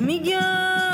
میگن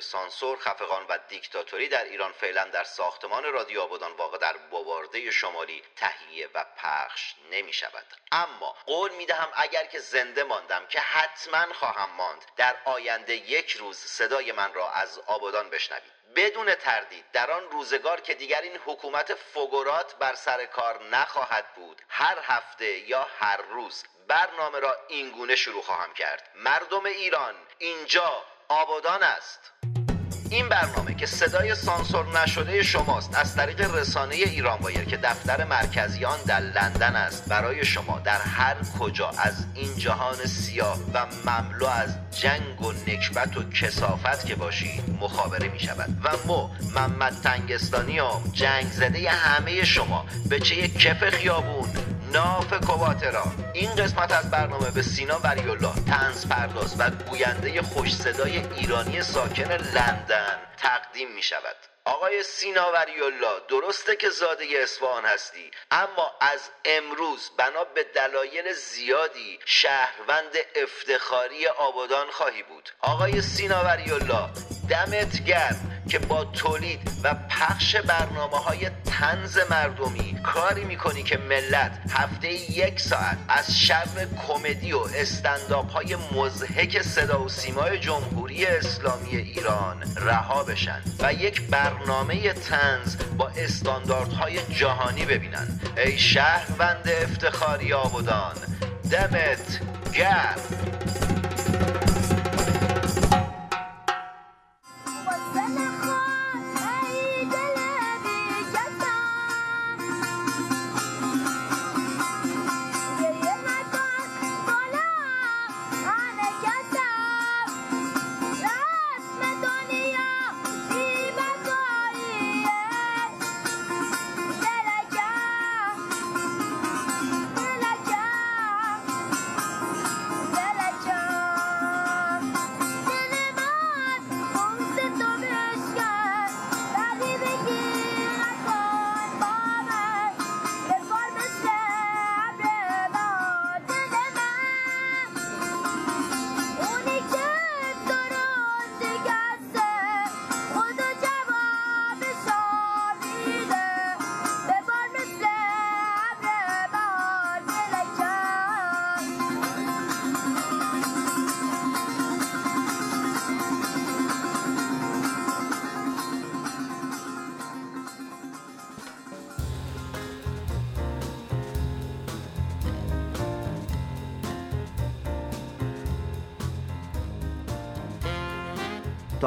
سانسور خفقان و دیکتاتوری در ایران فعلا در ساختمان رادیو آبادان واقع در بوارده شمالی تهیه و پخش نمی شود. اما قول می دهم اگر که زنده ماندم که حتما خواهم ماند در آینده یک روز صدای من را از آبادان بشنوید. بدون تردید در آن روزگار که دیگر این حکومت فگورات بر سر کار نخواهد بود هر هفته یا هر روز برنامه را اینگونه شروع خواهم کرد. مردم ایران اینجا آبادان است. این برنامه که صدای سانسور نشده شماست از طریق رسانه ایران وایر که دفتر مرکزی آن در لندن است. برای شما در هر کجا از این جهان سیاه و مملو از جنگ و نکبت و کسافت که باشید مخابره می شود. و ما محمد تنگستانیام جنگ زده همه شما به چه کف خیابون ناف کواترا. این قسمت از برنامه به سینا وریالله تنز پرداز و گوینده خوش صدای ایرانی ساکن لندن تقدیم می شود آقای سینا وریالله درسته که زاده اصفهان هستی اما از امروز بنا به دلایل زیادی شهروند افتخاری آبادان خواهی بود. آقای سینا وریالله دمت گرم. که با تولید و پخش برنامه های تنز مردمی کاری می‌کنی که ملت هفته یک ساعت از شر کمدی و استنداپ های مزهک صدا و سیمای جمهوری اسلامی ایران رها بشن و یک برنامه تنز با استانداردهای جهانی ببینن. ای شهروند افتخاری آبادان دمت گرم.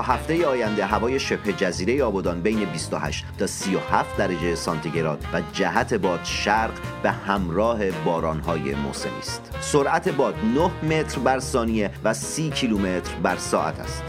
هفته آینده هوای شبه جزیره آبادان بین 28 تا 37 درجه سانتیگراد و جهت باد شرق به همراه بارانهای موسمی است. سرعت باد 9 متر بر ثانیه و 30 کیلومتر بر ساعت است.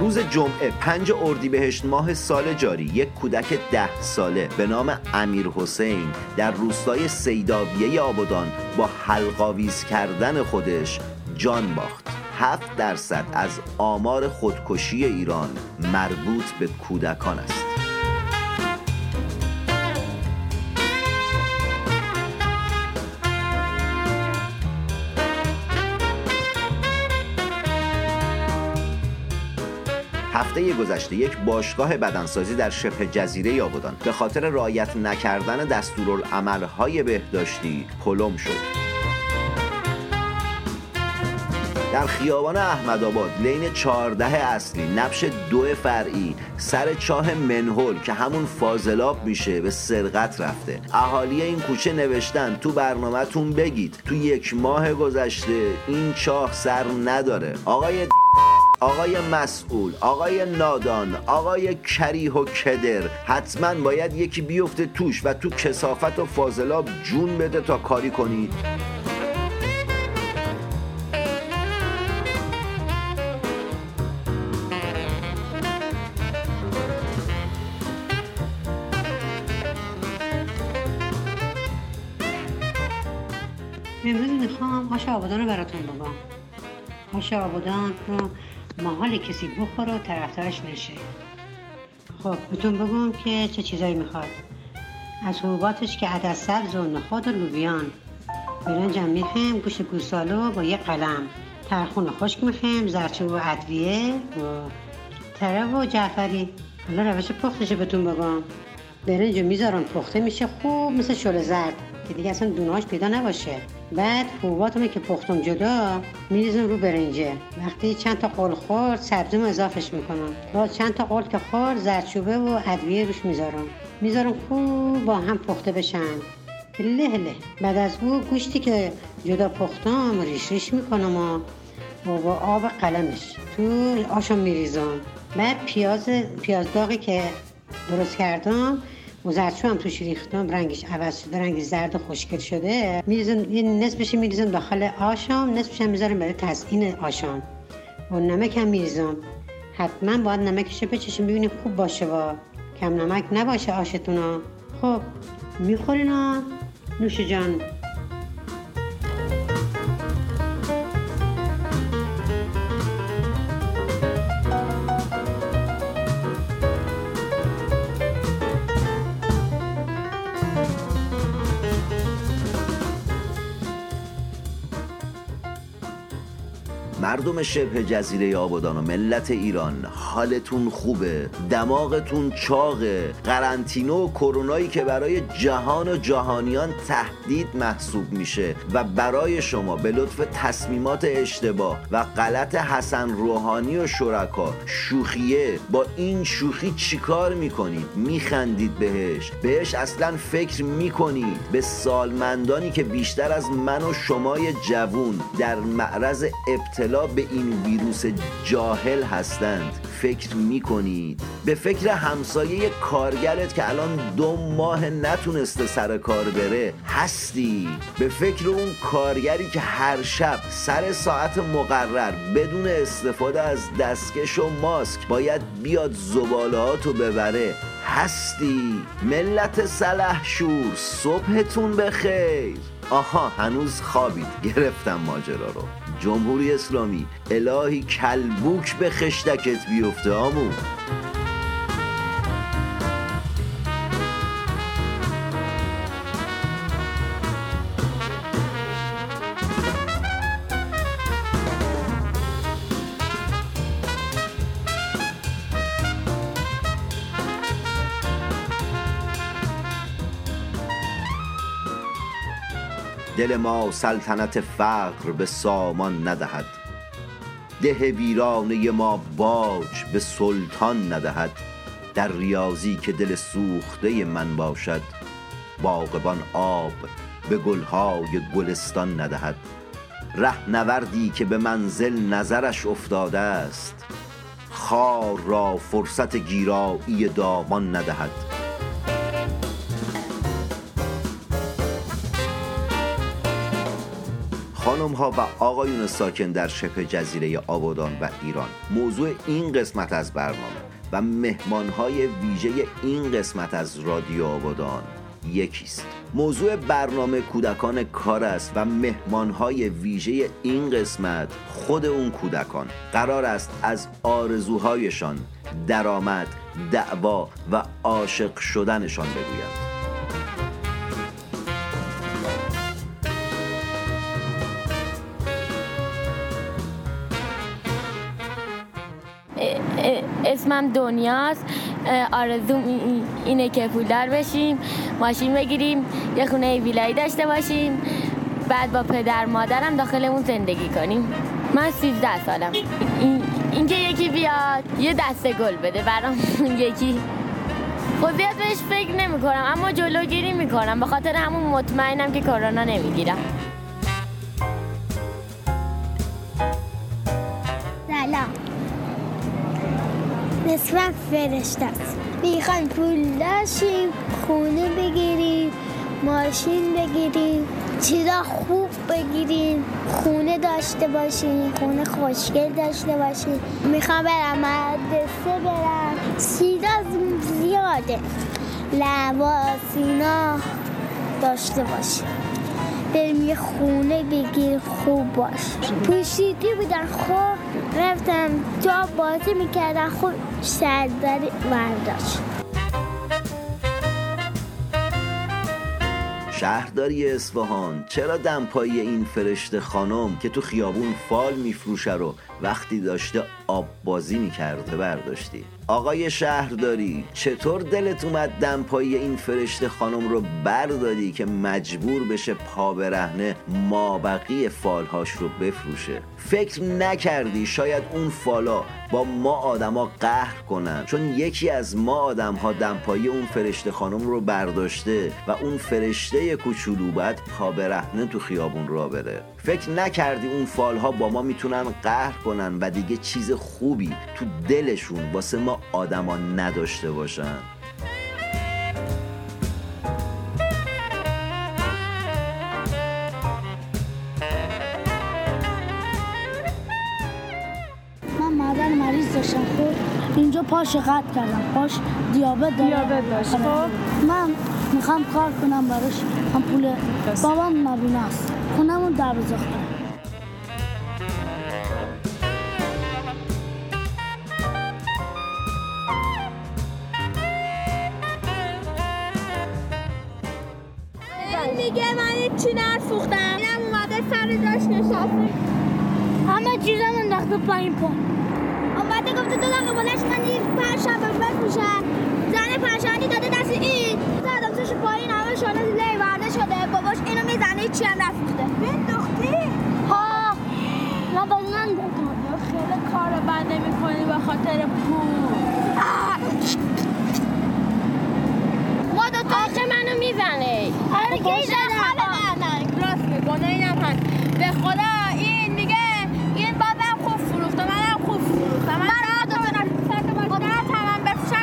روز جمعه پنج اردیبهشت ماه سال جاری یک کودک ده ساله به نام امیر حسین در روستای سیداویه آبادان با حلقاویز کردن خودش جان باخت. هفت درصد از آمار خودکشی ایران مربوط به کودکان است. هفته گذشته یک باشگاه بدنسازی در شبه جزیره آبادان به خاطر رعایت نکردن دستورالعملهای بهداشتی پلم شد. در خیابان احمدآباد لین 14 اصلی نبش دو فرعی سر چاه منهول که همون فاضلاب میشه به سرقت رفته. اهالی این کوچه نوشتن تو برنامهتون بگید. تو یک ماه گذشته این چاه سر نداره. آقای آقای مسئول آقای نادان آقای کریه و کدر حتما باید یکی بیفته توش و تو کسافت و فاضلاب جون بده تا کاری کنید می‌خوام آش آبادان رو براتون بگم. آش آبادان رو محال کسی بخوره و طرفدارش نشه. خب بهتون بگم که چه چیزایی می‌خواد. از حبوباتش که عدس سبز و نخود و لوبیان. برنجم میخیم گوشت گوسالو با یه قلم. ترخون خشک میخیم زرچوب و ادویه و تره و جعفری. حالا روش پختش بهتون بگم. برنج می‌ذارن پخته میشه خوب مثل شل زرد. که دیگه اصلا دوناش پیدا نباشه. بعد حبوباتمو که پختم جدا میریزم رو برنجه. وقتی چند تا قل خورد سبزیمو اضافش می‌کنم. باز چند تا قل که خورد زردچوبه و ادویه روش می‌ذارم. می‌ذارم خوب با هم پخته بشن. هله هله بعد از او گوشتی که جدا پختم ریش ریش می‌کنم و با آب قلمش تو آشم میریزم. بعد پیاز پیاز داغی که درست کردم و زردچو هم توش ریختم رنگش عوض شده رنگ زرد خوشگل شده. میریزم یه نصفش میریزم داخل آشام نصفش هم می‌ذارم برای تزیین آشام. و نمک هم میریزم. حتما باید نمکش رو بچشیم ببینیم خوب باشه با. کم نمک نباشه آشتون خب می‌خورین نوش جان. مردم شبه جزیره آبادان و ملت ایران حالتون خوبه دماغتون چاقه. قرنطینه و کرونایی که برای جهان و جهانیان تهدید محسوب میشه و برای شما به لطف تصمیمات اشتباه و غلط حسن روحانی و شرکا شوخیه با این شوخی چیکار می‌کنید؟ میخندید بهش. بهش اصلا فکر می‌کنید. به سالمندانی که بیشتر از من و شمای جوون در معرض ابتلا به این ویروس جاهل هستند. فکر می‌کنید؟ به فکر همسایه کارگرت که الان دو ماه نتونسته سر کار بره هستی؟ به فکر اون کارگری که هر شب سر ساعت مقرر بدون استفاده از دستکش و ماسک باید بیاد زبالهاتو ببره هستی؟ ملت سلح شور صبحتون بخیر. آها هنوز خوابید. گرفتم ماجرا رو. جمهوری اسلامی الهی کلبوک به خشتکت بیفته آمون دل ما سلطنت فقر به سامان ندهد. ده ویرانه ما باج به سلطان ندهد. در ریاضی که دل سوخته من باشد باغبان آب به گلهای گلستان ندهد. رهنوردی که به منزل نظرش افتاده است خار را فرصت گیرایی دامان ندهد. خانم ها و آقایون ساکن در شبه جزیره آبادان و ایران. موضوع این قسمت از برنامه و مهمان های ویژه این قسمت از رادیو آبادان یکیست. موضوع برنامه کودکان کار است و مهمانهای ویژه این قسمت خود اون کودکان. قرار است از آرزوهایشان درآمد دعوا و عاشق شدنشان بگویند اسمم دنیاست. آرزوم اینه که پولدار بشیم ماشین بگیریم یه خونه ویلایی داشته باشیم بعد با پدر مادرم داخل اون زندگی کنیم. من 13 سالم. اینکه یکی بیاد یه دسته گل بده برام. یکی. خودیت بهش فکر نمی کنم اما جلوگیری می کنم به خاطر همون مطمئنم که کرونا نمی‌گیرم. نصفم فرشته است. می‌خوایم پول داشتیم خونه بگیریم ماشین بگیریم چیزا خوب بگیریم خونه داشته باشیم خونه خوشگل داشته باشیم. می‌خوام برم مدرسه برم. چیزا زیاده. لباسینا داشته باشیم. بریم یه خونه بگیر خوب باش. پوشیدی بودن خوب رفتم جا بازی می‌کردن خوب سرداری ورداشت شهرداری اصفهان چرا دمپایی این فرشته خانم که تو خیابون فال میفروشه رو وقتی داشته آب بازی می‌کرده برداشتی. آقای شهرداری چطور دلت اومد دمپایی این فرشته خانم رو بردادی که مجبور بشه پا برهنه مابقی فالهاش رو بفروشه؟ فکر نکردی شاید اون فالا با ما آدما قهر کنن؟ چون یکی از ما آدم ها دمپایی اون فرشته خانم رو برداشته و اون فرشته کوچولو بعد پا برهنه تو خیابون را بره. فکر نکردی اون فالها با ما می‌تونن قهر کنن و دیگه چیز خوبی تو دلشون واسه ما آدما نداشته باشن؟ من مادر مریض داشتم خب؟ اینجا پاش قطع کردم پاش دیابت داره دیابت داشت، آره. خب؟ من می‌خوام کار کنم براش هم پول بابام نبینه است. خونمون در بزاخته میگه من چی نفروختم اینم اومده سر جاش نشسته. همه چیزم انداخته پایین پا. اومده گفته دو دقیقه بلش من این پرشنبه بفروشم زن پرشندی داده دست این. شده باباش اینو می‌زنه چی هم نفروخته. بنداختی؟ ها. من باز من دادم خیلی کار بد نمی به خاطر پول. ما دو تا منو می‌زنه؟ آره که این نه نه راست می‌کنه اینم هست به خدا این میگه این بازم خوب فروخته منم خوب فروختم من نه دو تا نه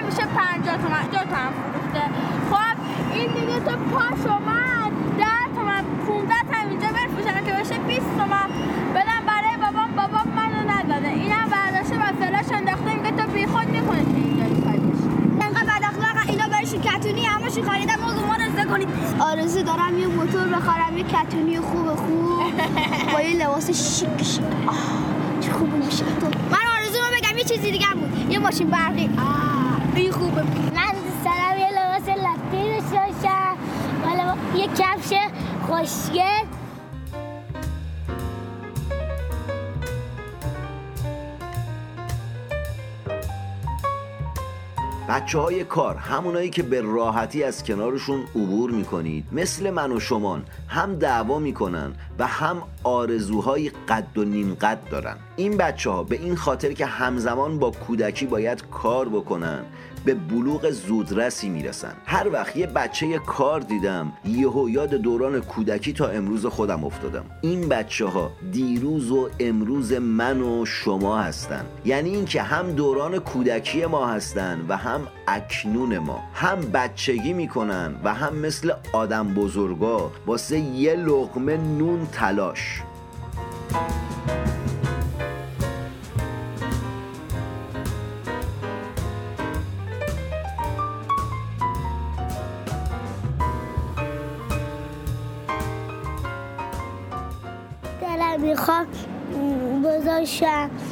میشه 50 تومن دو تومن فروخته. خب این دیگه تو پاشو من 10 تومن 15 تومن اینجا بفروشم که بشه 20 تومن بدم برای بابام بابام منو نداده اینم برداشته و فلاش انداخته میگه تو بیخود می‌کنی که اینجا انقدر بد اخلاق اینا برای کتونی همشون خریدن موضوع ما رزده کنید آرزو دارم یه موتور بخرم یه کتونی خوب خوب. با یه لباس شیک شیک. آه چه خوب میشه. تو من آرزو رو بگم یه چیزی دیگه بود. یه ماشین برقی. آه این خوبه من دارم یه لباس لاتی داشته باشم یه کفش خوشگل بچه های کار همونایی که به راحتی از کنارشون عبور می‌کنید. مثل من و شمان هم دعوا می‌کنن و هم آرزوهای قد و نیم قد دارن. این بچه ها به این خاطر که همزمان با کودکی باید کار بکنن به بلوغ زودرسی می‌رسن. هر وقت یه بچه کار دیدم یهو یاد دوران کودکی تا امروز خودم افتادم. این بچه ها دیروز و امروز من و شما هستن. یعنی اینکه هم دوران کودکی ما هستن و هم اکنون ما. هم بچگی می‌کنن و هم مثل آدم بزرگا واسه یه لقمه نون تلاش.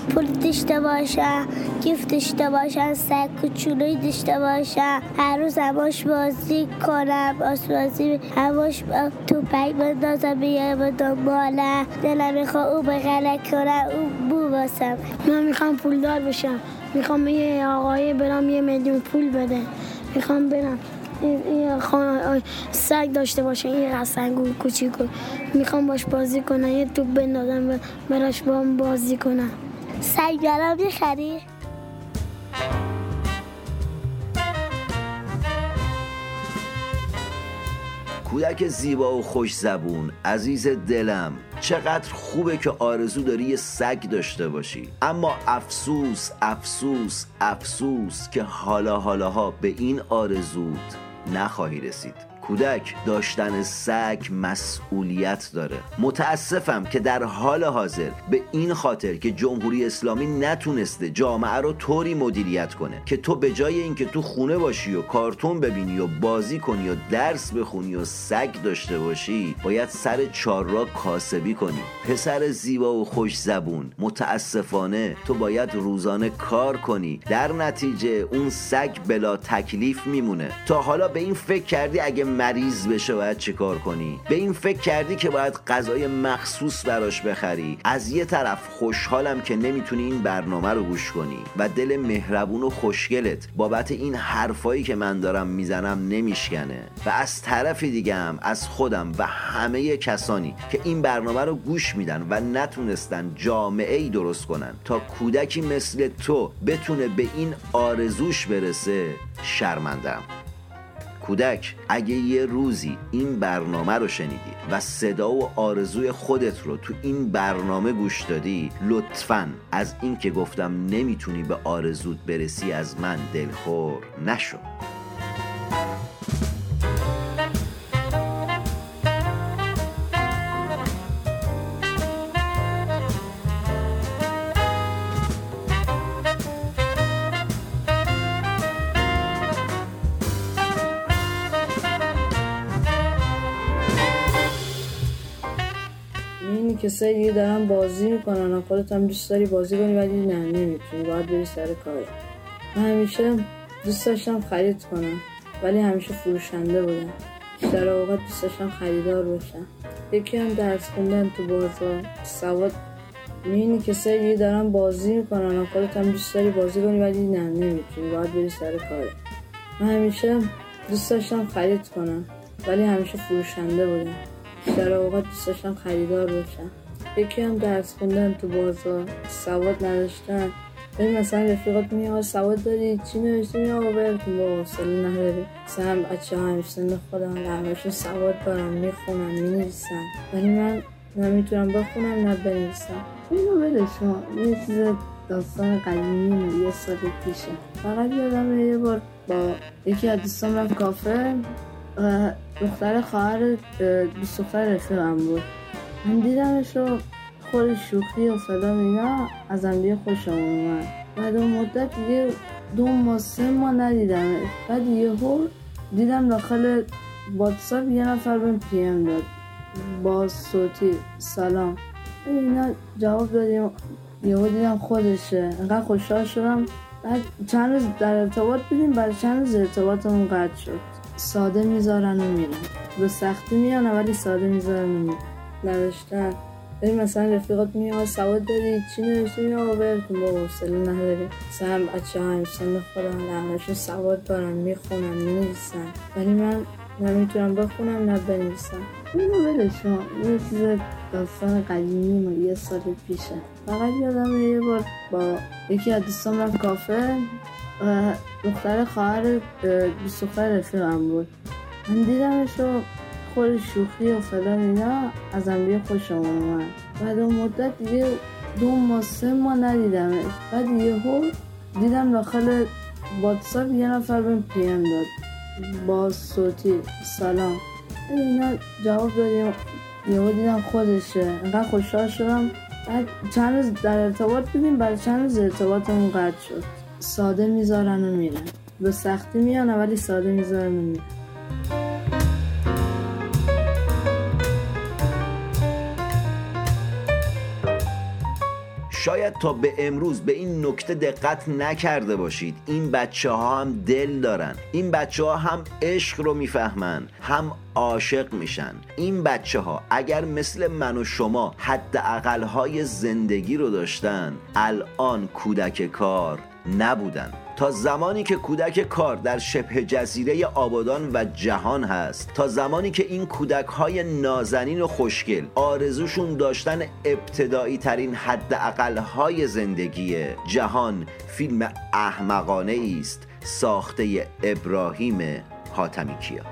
پول داشته باشم گیف داشته باشم سگ کوچولوی داشته باشم هر روز هماش بازی کنم آسبازی هماش توپک بندازم بیای به دنبالم دلم می‌خواد او بغلک کنم او بو باسم. من می‌خوام پولدار بشم. می‌خوام یه آقای برام یه میلیون پول بده. می‌خوام برم این خانه سگ داشته باشه این قسنگو کوچیکو. می‌خوام باش بازی کنم یه توپ بندازم براش با هم بازی کنم. سگ برام می‌خری؟ کودک زیبا و خوش زبون عزیز دلم چقدر خوبه که آرزو داری یه سگ داشته باشی اما افسوس افسوس افسوس که حالا حالاها به این آرزوت نخواهی رسید کودک داشتن سگ مسئولیت داره. متاسفم که در حال حاضر به این خاطر که جمهوری اسلامی نتونسته جامعه رو طوری مدیریت کنه که تو به جای اینکه تو خونه باشی و کارتون ببینی و بازی کنی و درس بخونی و سگ داشته باشی باید سر چهارراه کاسبی کنی. پسر زیبا و خوش زبون متاسفانه تو باید روزانه کار کنی. در نتیجه اون سگ بلا تکلیف میمونه. تا حالا به این فکر کردی اگه مریض بشه باید چیکار کنی؟ به این فکر کردی که باید غذای مخصوص براش بخری؟ از یه طرف خوشحالم که نمی‌تونی این برنامه رو گوش کنی و دل مهربون و خوشگلت بابت این حرفایی که من دارم می‌زنم نمیشکنه. و از طرف دیگه هم از خودم و همه کسانی که این برنامه رو گوش میدن و نتونستن جامعه ای درست کنن تا کودکی مثل تو بتونه به این آرزوش برسه شرمندم کودک اگه یه روزی این برنامه رو شنیدی و صدا و آرزوی خودت رو تو این برنامه گوش دادی لطفا از این که گفتم نمی‌تونی به آرزوت برسی از من دلخور نشو. کسایی دیگه دارن بازی می‌کنن و خودت هم دوست داری بازی کنی ولی نه نمی‌تونی. باید بری سر کار. من همیشه دوست داشتم خرید کنم ولی همیشه فروشنده بودم. بیشتر اوقات دوست داشتم خریدار باشم. یکی هم درس خوندن تو بازار. سواد می‌بینی کسایی دیگه دارن بازی می‌کنن و خودت هم دوست داری بازی کنی ولی نه نمی‌تونی. باید بری سر کار. من همیشه دوست داشتم خرید کنم ولی همیشه فروشنده بودم. بیشتر اوقات دوست داشتم خریدار باشم. یکی هم درس خوندن تو بازار. سواد نداشتن. ببین مثلا رفیقات آقا سواد داری؟ چی نوشتی؟ آقا برکن با حوصله نداری مثلا بچه همیشه سن خودم همشون سواد دارم می‌خونم می‌نویسن ولی من نمی‌تونم بخونم نه بنویسم. اینو بده شما یه چیز داستان قدیمی یه سال پیشه. فقط یادم یه بار با یکی از دوستان رفت کافه. و دختر خواهر دوست دختر رفیقم بود. من دیدمش و خود شوخی و فلان اینا از هم دیگه اومد. بعد اون مدت دیگه دو ماه سه ماه ندیدمش. بعد یهو دیدم داخل واتساپ یه نفر بهم پی ام داد. با صوتی سلام. اینا جواب دادیم. یهو دیدم خودشه. انقدر خوشحال شدم. بعد چند روز در ارتباط بودیم. بعد چند روز ارتباطمون قطع شد. ساده می‌ذارن و میرن. به سختی میان ولی ساده می‌ذارن و میرن. نداشتن ببین مثلا رفیقات آقا سواد داری چی نوشتی؟ آقا برکن با حوصله نداری. مثلا بچه ها همسن خودم همشون سواد دارن می‌خونن می‌نویسن. ولی من نمی‌تونم بخونم نه بنویسم. اینو شما یه چیز داستان قدیمی ما یه سال پیشه. فقط یادم یه بار با یکی از دوستان رفت کافه و دختر خواهر دختر رفیقم بود. من دیدمش و خود شوخی و فلان اینا ازم بیه خوشم اومد. بعد اون مدت دیگه دو ماه سه ماه ندیدمش. بعد یهو دیدم داخل واتساپ یه نفر بهم پی ام داد. با صوتی سلام. اینا جواب دادیم. یهو دیدم خودشه. انقدر خوشحال شدم. بعد چند روز در ارتباط بودیم بعد چند روز ارتباطمون قطع شد. ساده می‌ذارن و میرن. به سختی میان ولی ساده می‌ذارن و میرن. شاید تا به امروز به این نکته دقت نکرده باشید. این بچه ها هم دل دارن. این بچه ها هم عشق رو می‌فهمن. هم عاشق میشن. این بچه ها اگر مثل من و شما حد های زندگی رو داشتن الان کودک کار نبودن. تا زمانی که کودک کار در شبه جزیره آبادان و جهان هست. تا زمانی که این کودک های نازنین و خوشگل آرزوشون داشتن ابتدایی ترین حد های زندگی جهان فیلم احمقانه است ساخته ابراهیم حاتمی کیا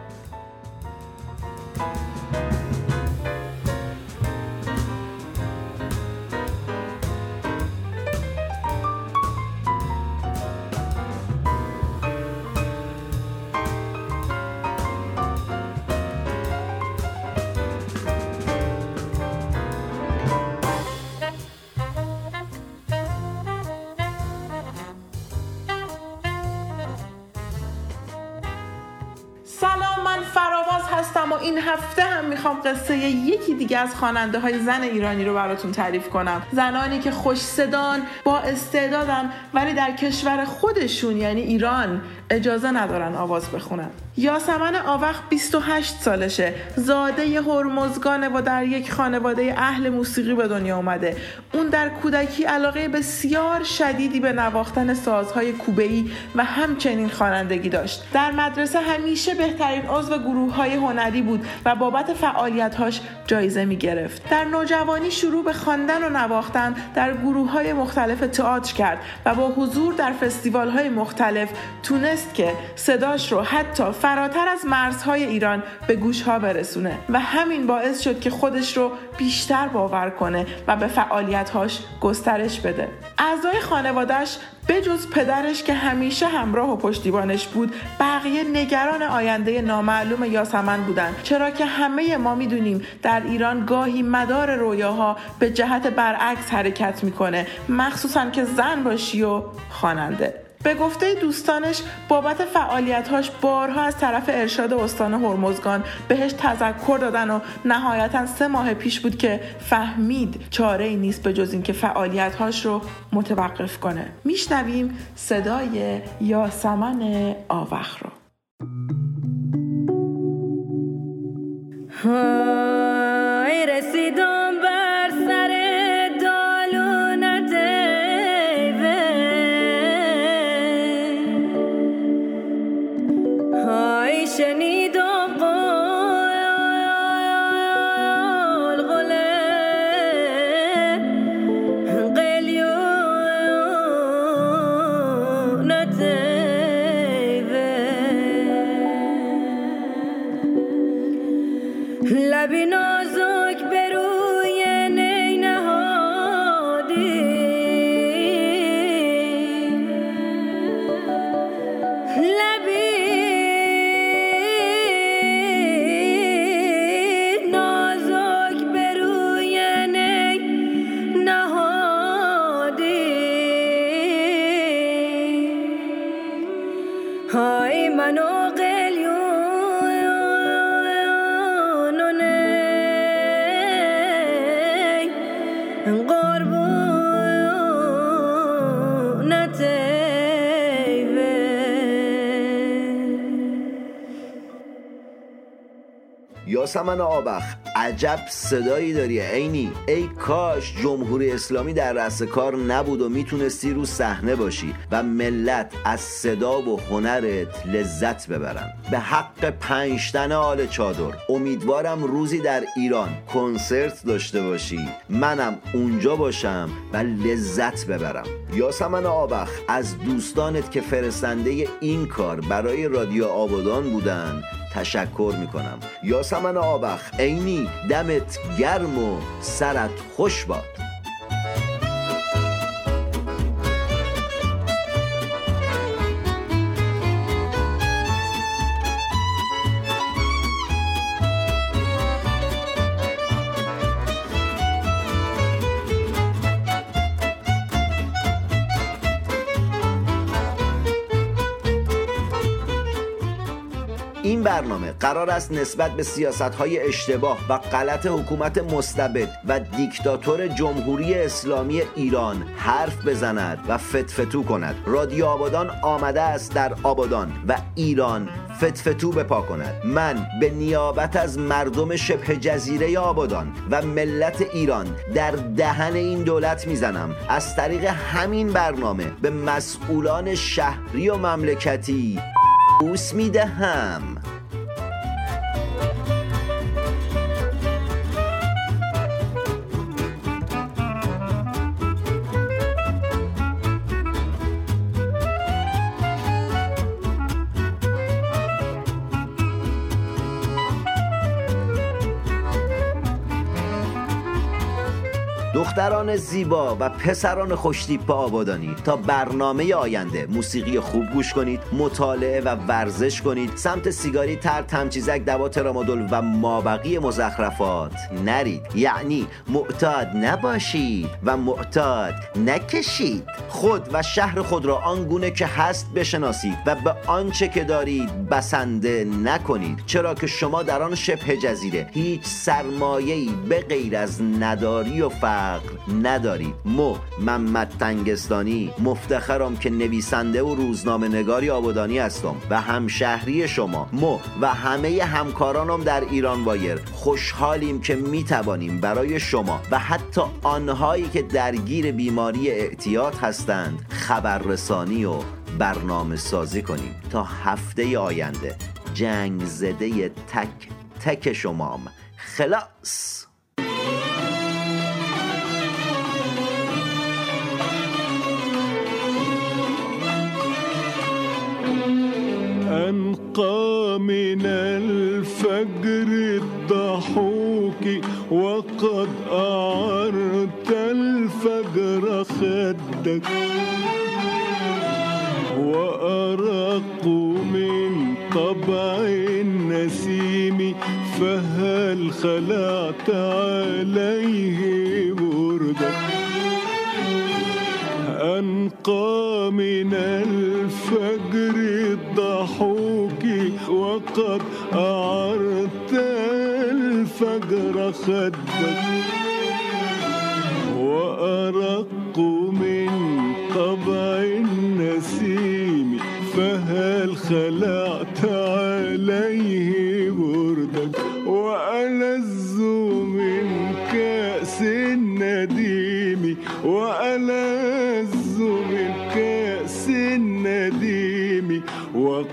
این هفته هم می‌خوام قصه یکی دیگه از خواننده های زن ایرانی رو براتون تعریف کنم. زنانی که خوش صدان با استعدادن ولی در کشور خودشون یعنی ایران اجازه ندارن آواز بخونن. یاسمن آوخ 28 سالشه. زاده هرمزگانه و در یک خانواده اهل موسیقی به دنیا اومده. اون در کودکی علاقه بسیار شدیدی به نواختن سازهای کوبه‌ای و همچنین خوانندگی داشت. در مدرسه همیشه بهترین عضو گروه های هنری بود. و بابت فعالیتهاش جایزه می گرفت در نوجوانی شروع به خواندن و نواختن در گروه های مختلف تئاتر کرد و با حضور در فستیوال های مختلف تونست که صداش رو حتی فراتر از مرزهای ایران به گوشها برسونه و همین باعث شد که خودش رو بیشتر باور کنه و به فعالیتهاش گسترش بده. اعضای خانوادهش بجز پدرش که همیشه همراه و پشتیبانش بود بقیه نگران آینده نامعلوم یاسمن بودن چرا که همه ما می‌دونیم در ایران گاهی مدار رویاها به جهت برعکس حرکت می‌کنه مخصوصا که زن باشی و خواننده. به گفته دوستانش بابت فعالیتهاش بارها از طرف ارشاد استان هرمزگان بهش تذکر دادن و نهایتا سه ماه پیش بود که فهمید چاره ای نیست به جز اینکه فعالیتهاش رو متوقف کنه. میشنویم صدای یاسمن آوخ رو. های منو قلیونونه قربونت یاسمن آبخ. عجب صدایی داری عینی. ای کاش جمهوری اسلامی در رأس کار نبود و می‌تونستی رو صحنه باشی و ملت از صدا و هنرت لذت ببرن. به حق پنجتن آل چادر. امیدوارم روزی در ایران کنسرت داشته باشی. منم اونجا باشم و لذت ببرم. یاسمن آبخ از دوستانت که فرستنده این کار برای رادیو آبادان بودن تشکر می‌کنم. یاسمن آبخ عینی دمت گرم و سرت خوش باد. برنامه قرار است نسبت به سیاست های اشتباه و غلط حکومت مستبد و دیکتاتور جمهوری اسلامی ایران حرف بزند و فتفتو کند. رادیو آبادان آمده است در آبادان و ایران فتفتو بپا کند. من به نیابت از مردم شبه جزیره آبادان و ملت ایران در دهن این دولت می‌زنم. از طریق همین برنامه به مسئولان شهری و مملکتی بوس می‌دهم. دختران زیبا و پسران خوشتیپ آبادانی تا برنامه آینده. موسیقی خوب گوش کنید مطالعه و ورزش کنید. سمت سیگاری تر تمچیزک دوا ترامادول و مابقی مزخرفات نرید. یعنی معتاد نباشید و معتاد نکشید. خود و شهر خود را آنگونه که هست بشناسید و به آنچه که دارید بسنده نکنید. چرا که شما در آن شبه جزیره. هیچ سرمایه‌ای به غیر از نداری و فقر ندارید مو محمد تنگستانی مفتخرم که نویسنده و روزنامه نگاری آبادانی هستم و همشهری شما. مو و همه همکارانم در ایران وایر. خوشحالیم که می‌توانیم برای شما و حتی آنهایی که درگیر بیماری اعتیاد هستند خبررسانی و برنامه سازی کنیم. تا هفته آینده. جنگ زده تک تک شمام. خلاص! أنقى من الفجر الضحوك وقد أعرت الفجر خدك. وأرق من طبع النسيم فهل خلعت عليه بردك؟ أنقى من الفجر الضحوك وقد أعرت الفجر خدك وأرق من طبع النسيم فهل خلعت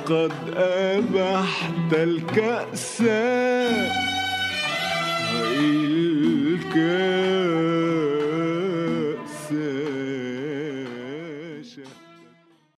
وقد أبحت الكأس الكأس